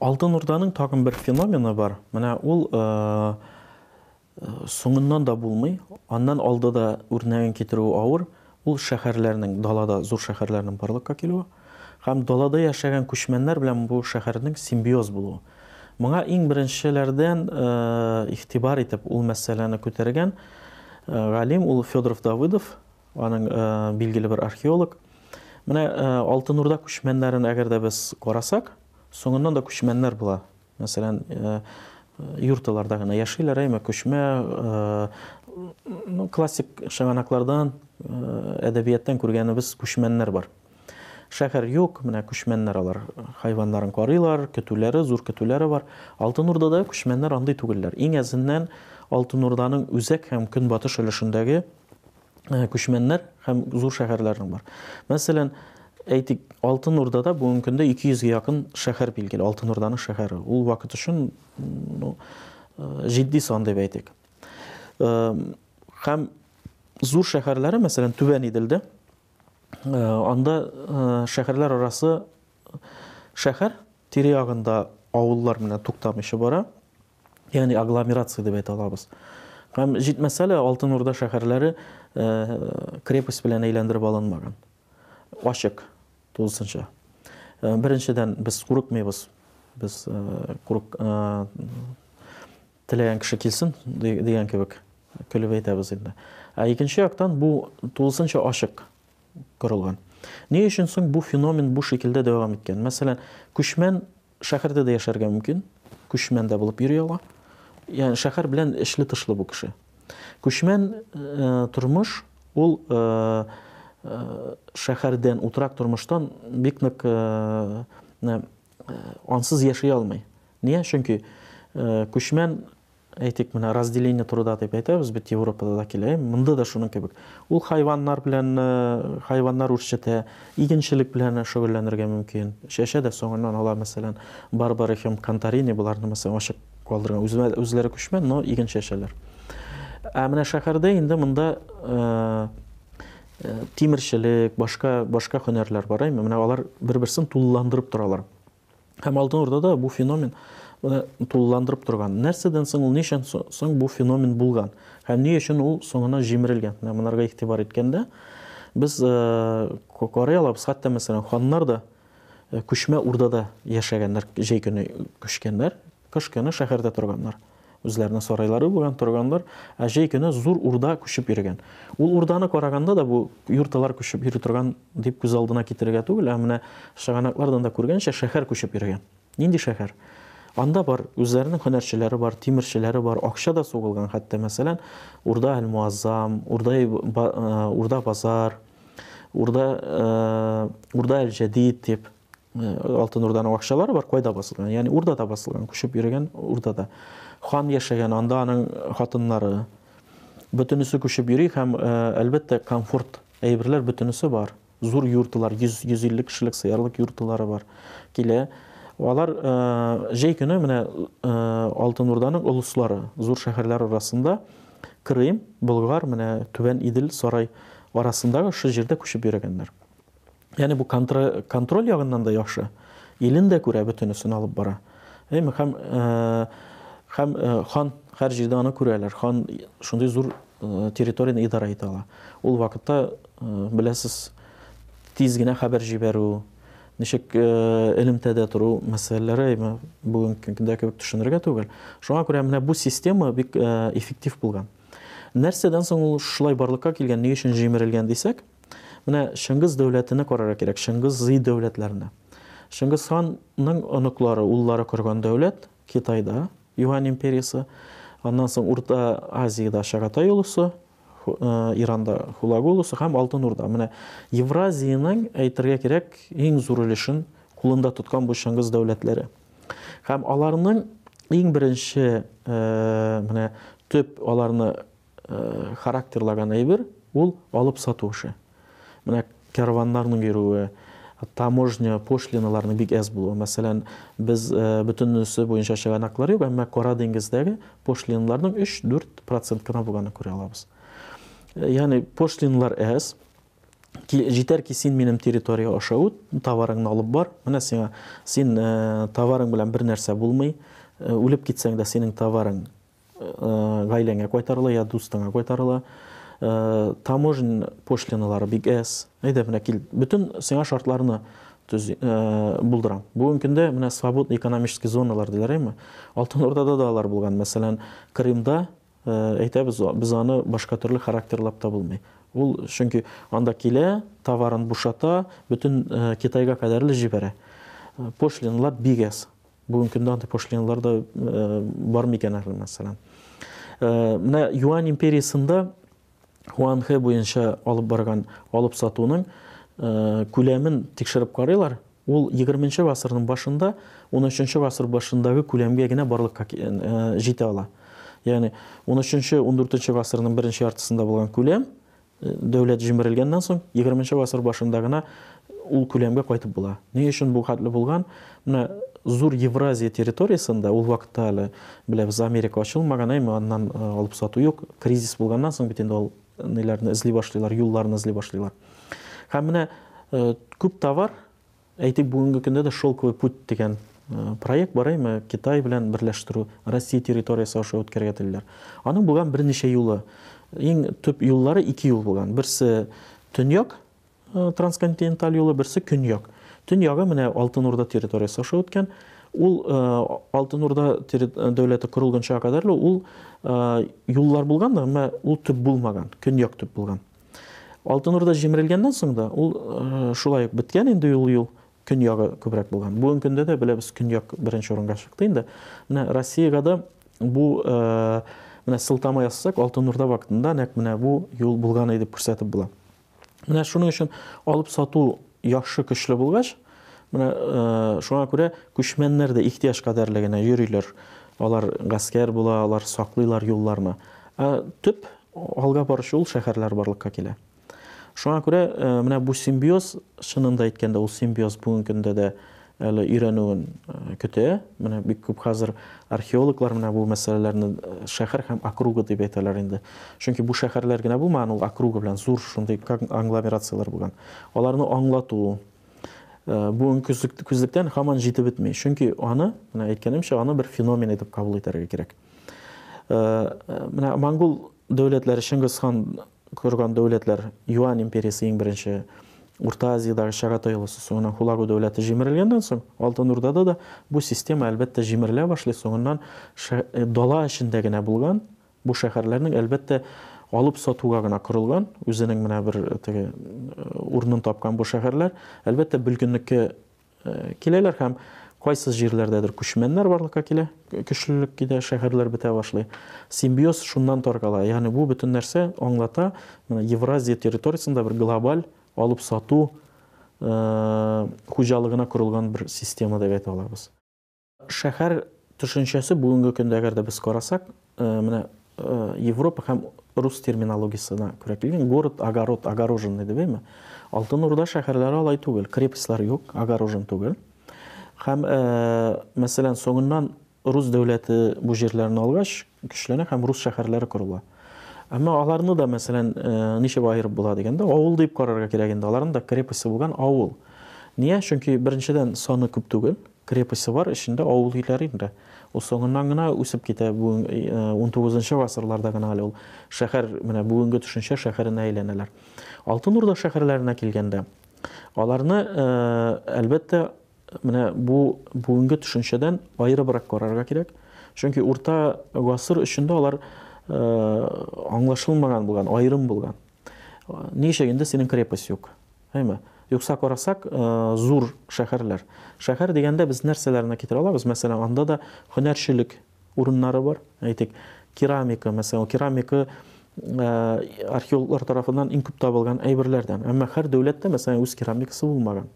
алтын урданың тагын бер феномены бар. Менә ул соңыннан да булмый аннан алды да үрнәген китерү авыр ул шәһәрләрнең далада зур шәһәрләрнең барлыкка килүе һәм далада яшәгән күчмәннәр белән бу шәһәрнең симбиоз булуы. Моңа иң беренчеләрдән игътибар итеп ул мәсьәләне күтәргән галим ул федоров давыдов аның билгеле бер археолог. Менә алтын урда күчмәннәрен әгәр дә без карасак Sonundan da köçmənlər bula. Məsələn, yurtalarda gənə yaşayırlar, əmə köçmə klassik şəvanaqlardan, ədəbiyyatdan görgənimiz köçmənlər var. Şəhər yox, mənə köçmənlər alar. Heyvanların qarıylar, kötüləri, zur kötüləri var. Altınurdada da köçmənlər andı tugillər. Ən əzindən Altınurdanın üzək həm günbatış ölüşündəki köçmənlər həm zur şəhərlərinin var. Məsələn, Eytik Altınurda da bu gündə 200-ə yaxın şəhər bilgili, Altınurdanın şəhəri. O vaxt üçün no, ciddi son deyə aytdik. Həm zur şəhərləri, məsələn, Tüvən idildi. Onda şəhərlər arası şəhər tiri yağında avullar ilə tuqtamışı bara. Yəni aqlomerasiya deyə aytalabız. Həm ciddi məsələ Altınurda şəhərləri krepost bilan əyləndirib alınmagan. Белән әйләндереп алынмаган ачык тулысынча беренчедән без курыкмыйбыз без курык теләгән кеше килсен дигән кебек көлеп әйтәбез инде ә икенче яктан бу тулысынча ачык корылган ни өчен соң бу феномен бу шикелдә дәвам иткән мәсәлән күчмән шәһәрдә дә яшәргә мөмкин күчмән дә булып йөри ала. Ягъни шәһәр белән эшле тышлы бу кеше. Күчмән тормыш ул шәһәрдән утрак тормыштан бик нык ансыз яши алмый. Нигә чөнки күчмән әйтик менә разделение турында дип әйтәбез бит европада да килә монда да шуның кебек. Ул хайваннар белән хайваннар үрчетә игенчелек белән шөгыльләнергә мөмкин. Чәчә дә соңыннан ала мәсәлән барбара һәм кантарини буларны мәсәлән ачык калдырган. Үзләре күчмән но иген чәчәләр ә менә шәһәрдә инде монда тимерчелек башка башка һөнәрләр бар әйме? Менә алар бер берсен тулыландырып торалар. Һәм алтын урдада бу феномен тулыландырып торган. Нәрсәдән соң ул ничән соң бу феномен булган? Һәм ни өчен ул соңына җимерелгән? Менә монарга игътибар иткәндә без карый алабыз. Хәтта мәсәлән ханнар да күчмә урдада яшәгәннәр җәй көне күчкәннәр. Кыш көне шәһәрдә үзләренең сарайлары булган торганнар ә җәй көне зур урда күчеп йөргән ул урданы караганда да бу юрталар күчеп йөри торган дип күз алдына китерергә түгел ә менә шыганаклардан да күргәнчә шәһәр күчеп йөргән нинди шәһәр анда бар үзләренең һөнәрчеләре бар тимерчеләре бар акча да сугылган хәтта мәсәлән урда әл муаззам урда урда базар урда урда әл җәдид дип алтын урданың акчалары бар кайда басылган ягъни урдада басылган күчеп йөргән урдада Хан яшәгән анда аның хатыннары. Бөтенесе күчеп йөри һәм әлбәттә комфорт әйберләр бөтенесе бар. Зур юртылар йөз йөз илле кешелек сыярлык юртылары бар. Килә. Алар җәй көне менә алтын урданың олуслары зур шәһәрләр арасында крым болгар менә түбән идел сарай арасындагы ошо җирдә күчеп йөргәннәр яғни бу контроль ягыннан да яхшы. Илен дә күрә бөтенесен алып бара. Әйме һәм һәм хан һәр җирдә аны күрәләр хан шундый зур территорияны идара итә ала ул вакытта беләсез тиз генә хәбәр җибәрү ничек элемтәдә тору мәсьәләләре бүгенге көндә кебек төшенергә түгел шуңа күрә менә бу система бик эффектив булган нәрсәдән соң ул шулай барлыкка килгән ни өчен җимерелгән дисәк менә шыңгыз дәүләтенә карарга кирәк шыңгыз зый дәүләтләренә шыңгыз ханның оныклары уллары корган дәүләт китайда юань империясы. Аннан соң урта азияда шагатай улусы иранда хулагу улусы һәм алтын урда менә евразияның әйтергә кирәк иң зур өлешен кулында тоткан бу шыңгыз дәүләтләре. Һәм аларның иң беренче менә төп аларны характерлаган әйбер ул алып сату эше. Менә карваннарның йөрүе таможня пошлиналарның бик әз булуы мәсәлән без бөтенесе буенча чыганаклар юк әмма кара диңгездәге пошлиналарның өч дүрт процент кына булганын күрә алабыз ягъни пошлиналар әз жетер ки сен менің территория аша үт товарыңны алып бар. Менә сиңа сен ә, товарың белән бер нәрсә булмый үлеп китсәң дә синең товарың гаиләңә кайтарыла я дустыңа кайтарыла ә, таможень пошлиналары әз әйдә менә кил бөтен сиңа шартларны төз ә, булдырам. Бүгенге көндә менә свободный экономический зоналар диләр әйме алтын ордада да алар булган. Мәсәлән крымда әйтәбез без аны башка төрле характерлап та булмый. Ул чөнки анда килә товарын бушата бөтен китайга кадәрле җибәрә. Пошлиналар бик әз бүгенге көндә андай пошлиналар да бар микән мәсәлән. Менә юань империясында хуанхэ буенча алып барган алып сатуның күләмен тикшереп карыйлар ул егерменче гасырның башында он өченче гасыр башындагы күләмгә генә барлыкка җитә ала. Ягъни он өченче он дүртенче гасырның беренче яртысында булган күләм дәүләт җимерелгәннән соң егерменче гасыр башында гына ул күләмгә кайтып була ни өчен бу хәтле булган менә зур евразия территориясында ул вакытта әле беләбез америка ачылмаган әйме аннан алып сату юк кризис булганнан соң бит инде ул неләрне эзли башлыйлар юлларны эзли башлыйлар. Һәм менә күп товар әйтик бүгенге көндә дә шелковый путь дигән проект бар әйме? Китай белән берләштерү россия территориясы аша үткәргә телиләр. Аның булган берничә юлы. Ең төп юллары ике юл булган. Берсе төньяк трансконтиненталь юлы берсе көньяк. Төньягы менә алтын урда территориясы аша үткән. Ул алтын урда дәүләте корылганчага кадәр ул юллар булган да әмма ул төп булмаган көньяк төп булган. Алтын урда җимерелгәннән соң да ул шулай ук беткән инде ул юл көньягы күбрәк булган. Бүгенге көндә дә беләбез көньяк беренче урынга чыкты инде. Менә россиягә да бу менә сылтама ясасак алтын урда вакытында нәкъ менә бу юл булган дип күрсәтеп була. Шуның өчен алып сату яхшы көчле булгач менә шуңа күрә күчмәннәр дә ихтыяҗ кадәрле генә йөриләр алар гаскәр була алар саклыйлар юлларны ә төп алга баручы ул шәһәрләр барлыкка килә шуңа күрә менә бу симбиоз чынында әйткәндә ул симбиоз бүгенге көндә дә әле өйрәнүен көтә менә бик күп хәзер археологлар менә бу мәсьәләләрне шәһәр һәм округа дип әйтәләр инде чөнки бу шәһәрләр генә булмаган ул округа белән зур шундый агломерациялар булган аларны аңлату бүгенге күзлектән һаман җитеп бетми чөнки аны менә әйткәнемчә аны бер феномен итеп кабул итәргә кирәк менә монгол дәүләтләре чингис хан корган дәүләтләр юань империясы иң беренче урта азиядагы шагатай улусы соңунан хулагу дәүләте җимерелгәннән соң алтын урдада да бу система әлбәттә җимерелә башлый соңыннан дала эчендә генә булган бу шәһәрләрнең әлбәттә алып сатуга гына корылган үзенең менә бер теге урынын тапкан бу шәһәрләр. Әлбәттә бөлгенлеккә киләләр һәм кайсы җирләрдәдер күчмәннәр барлыкка килә көчлелек китә шәһәрләр бетә башлый. Симбиоз шуннан таркала ягъни бу бөтен нәрсә аңлата евразия территориясында бер глобаль алып сату хуҗалыгына корылган бер система дип әйтә алабыз. Шәһәр төшенчәсе бүгенге көндә әгәр дә без карасак менә европа һәм рус терминологиясына күрә килгән город огород огороженный әйме алтын урда шәһәрләре алай түгел крепостьлар юк огорожен түгел. Һәм мәсәлән соңыннан рус дәүләте бу җирләрне алгач көчләнә һәм рус шәһәрләре корыла. Әмма аларны да мәсәлән ничек аерып була дигәндә авыл дип карарга кирәк инде. Аларның да крепости булган авыл. Нигә чөнки беренчедән саны күп түгел. Крепости бар эчендә авыл өйләре инде ул соңыннан гына үсеп китә он тугызынчы гасырларда гына әле ул шәһәр менә бүгенге төшенчә шәһәренә әйләнәләр алтын урда шәһәрләренә килгәндә аларны әлбәттә менә бу бүгенге төшенчәдән аерыбрак карарга кирәк. Чөнки урта гасыр эчендә алар аңлашылмаган булган айрым булган. Ничегинде синең крепость юк әйме? Yüksək qorasak ə, e, zur şəhərlər. Şəhər deyəndə biz nərsələrinə gətirə bilərik. Məsələn, onda da hünərçilik urunları var. Aytdik, keramika məsələn, keramika e, ə, arxeoloqlar tərəfindən inkub tapılğan əybirlərdən. Amma hər dövlətdə məsələn öz keramikası olmagan.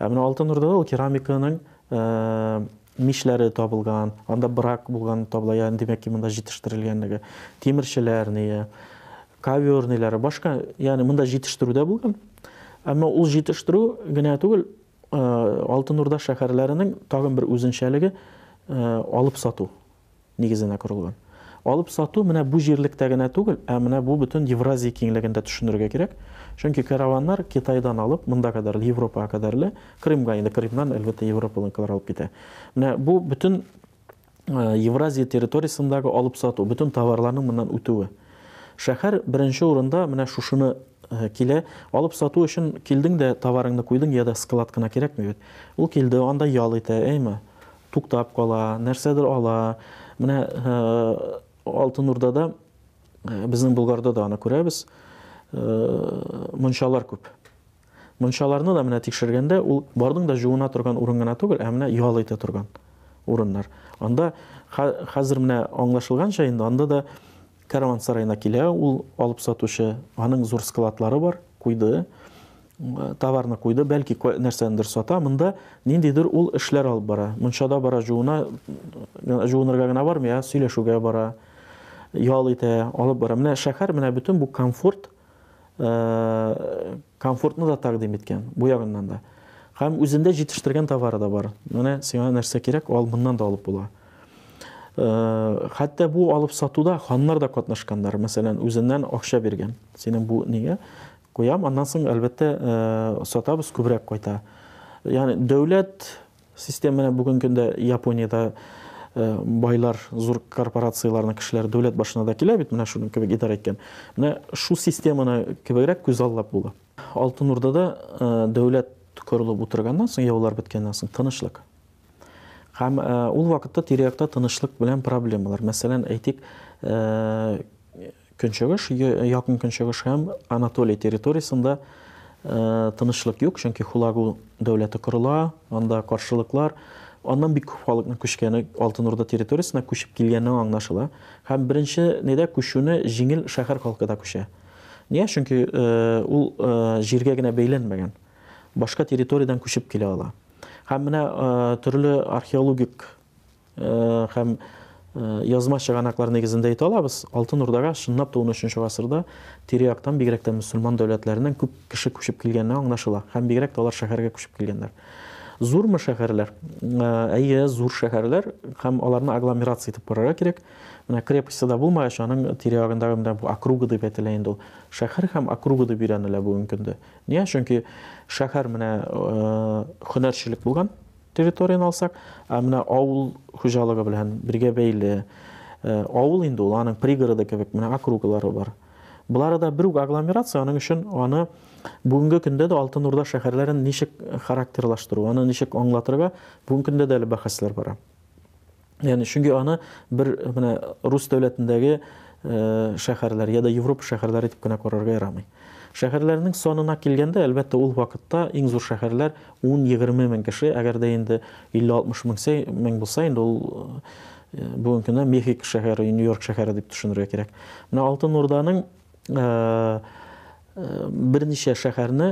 Amma e, Altınurda da o keramikanın mişləri tapılğan, anda bıraq bulğan tapıla, yəni demək ki, bunda yetişdirilgənliyi, temirçilərini, kaverniləri, başqa, yəni bunda yetişdirüdə bulğan. Әмма ул җитештерү генә түгел алтын урда шәһәрләренең тагын бер үзенчәлеге алып сату нигезенә корылган алып сату менә бу җирлектә генә түгел ә менә бу бөтен евразия киңлегендә төшенергә кирәк чөнки караваннар китайдан алып монда кадәр европага кадәрле крымга инде крымнан әлбәттә европалыкалар алып китә менә бу бөтен евразия территориясындагы алып сату бөтен товарларның моннан үтүе шәһәр беренче урында менә шушыны килә алып сату өчен килдең дә товарыңны куйдың я да складкана кирәкми бит? Ул килде анда ял итә әйме? Туктап кала нәрсәдер ала. Менә алтын урдада безнең булгарда да аны күрәбез. Мунчалар күп. Мунчаларны да менә тикшергәндә ул бардың да жуына торган урын гына түгел ә менә ял итә торган урыннар. Анда хәзер менә аңлашылганча инде анда да караван сарайына килә ул алып сатучы аның зур складлары бар куйды товарны куйды бәлки нәрсәнедер сата монда ниндидер ул эшләр алып бара. Мунчада бара жуына жуынырга гына бармый ә сөйләшүгә бара ял алып бара. Менә шәһәр менә бөтен бу комфорт комфортны да тәкъдим иткән бу да. Һәм үзендә җитештергән товары да бар. Менә сиңа нәрсә кирәк ал моннан да алып була. Хәтта бу алып сатуда ханнар да катнашканнар. Мәсәлән үзеннән акча биргән. Синең бу нигә? Куям аннан соң әлбәттә сатабыз күбрәк кайта. Яғни дәүләт система менә бүгенге көндә япониядә байлар зур корпорацияларның кешеләре дәүләт башына да килә бит. Менә шуның кебек идарә иткән. Менә шу системаны кебегрәк күз аллап була алтын урдада дәүләт корылып утырганнан соң яулар беткәннән соң тынычлык. Һәм ул вакытта тирә-якта тынычлык белән проблемалар. Мәсәлән әйтик көнчыгыш якын көнчыгыш һәм анатолия территориясында тынычлык юк чөнки хулагу дәүләте корыла анда каршылыклар. Аннан бик күп халыкның күчкәне алтын урда территориясына күчеп килгәне аңлашыла. Һәм беренче нидә күчүне җиңел шәһәр халкы да күчә. Нигә чөнки ул җиргә генә бәйләнмәгән. Башка территориядан күчеп килә ала. həm mənə türlü arxeologik həm yazma şəranaqlar nəqizində etə alabız. Altın Urdağa şınnab da 13-cü əsrdə Tiriyaqdan bigrək də müsəlman dövlətlərindən küp kişi küşüb kilgənlər anlaşıla. Həm bigrək də onlar şəhərə küşüb kilgənlər. зурмы шәһәрләр әйе зур шәһәрләр һәм аларны агломерация итеп барырга кирәк менә крепостьта да булмагач аның тирә ягындагы менә бу округа дип әйтелә инде ул шәһәр һәм округа дип өйрәнелә бүгенге көндә нигә чөнки шәһәр менә һөнәрчелек булган территорияны алсак ә менә авыл хуҗалыгы белән бергә бәйле авыл инде ул аның пригороды кебек менә округалары бар булары да үк агломерация аның өчен аны бүгенге көндә дә алтын урда шәһәрләрен ничек характерлаштыру аны ничек аңлатырга бүгенге көндә дә әле бәхәсләр бара яғни чөнки аны бер менә рус дәүләтендәге шәһәрләр я да европа шәһәрләре итеп кенә карарга ярамый шәһәрләрнең санына килгәндә әлбәттә ул вакытта иң зур шәһәрләр ун егерме мең кеше әгәр дә инде илле алтмыш мең булса инде ул бүгенге көндә мехико шәһәре нью йорк шәһәре дип төшенергә кирәк менә алтын урданың берничә шәһәрне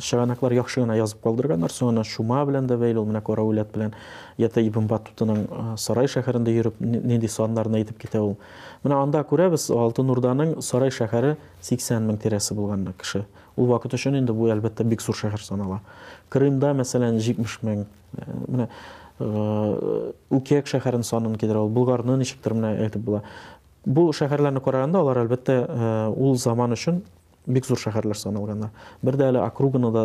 чыганаклар яхшы гына язып калдырганнар соңыннан шума белән дә бәйле ул менә караулет белән ята ибн батутаның сарай шәһәрендә йөреп нинди саннарны әйтеп китә ул. Менә анда күрәбез алтын урданың сарай шәһәре сиксән мең тирәсе булган кеше. Ул вакыт өчен инде бу әлбәттә бик зур шәһәр санала. Крымда мәсәлән җитмеш мең менә үкәк шәһәрен санын китерә ул. Булгарны ничектер менә әйтеп була. бу шәһәрләрне караганда алар әлбәттә ул заман өчен бик зур шәһәрләр саналганнар бер дә әле округаны да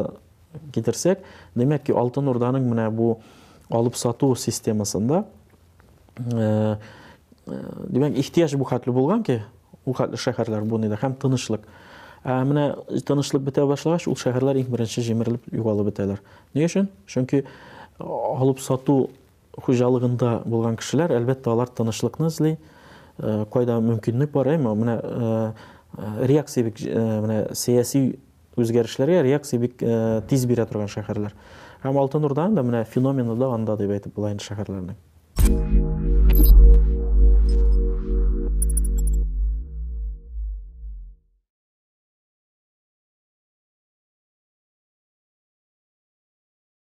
китерсәк демәк ки алтын урданың менә бу алып сату системасында демәк ихтыяҗ бу хәтле булган ки ул хәтле шәһәрләр бу нидә һәм тынычлык ә менә тынычлык бетә башлагач ул шәһәрләр иң беренче җимерелеп югалып бетәләр ни өчен чөнки алып сату хуҗалыгында булган кешеләр әлбәттә алар тынычлыкны эзли qoyda mümkünlük var, amma mənə reaksiyavik mənə siyasi o'zgarishlarga reaksiyavik tez bera turgan shaharlar ham oltin urdan da mana fenomeni da deb aytib bo'laydi shaharlarni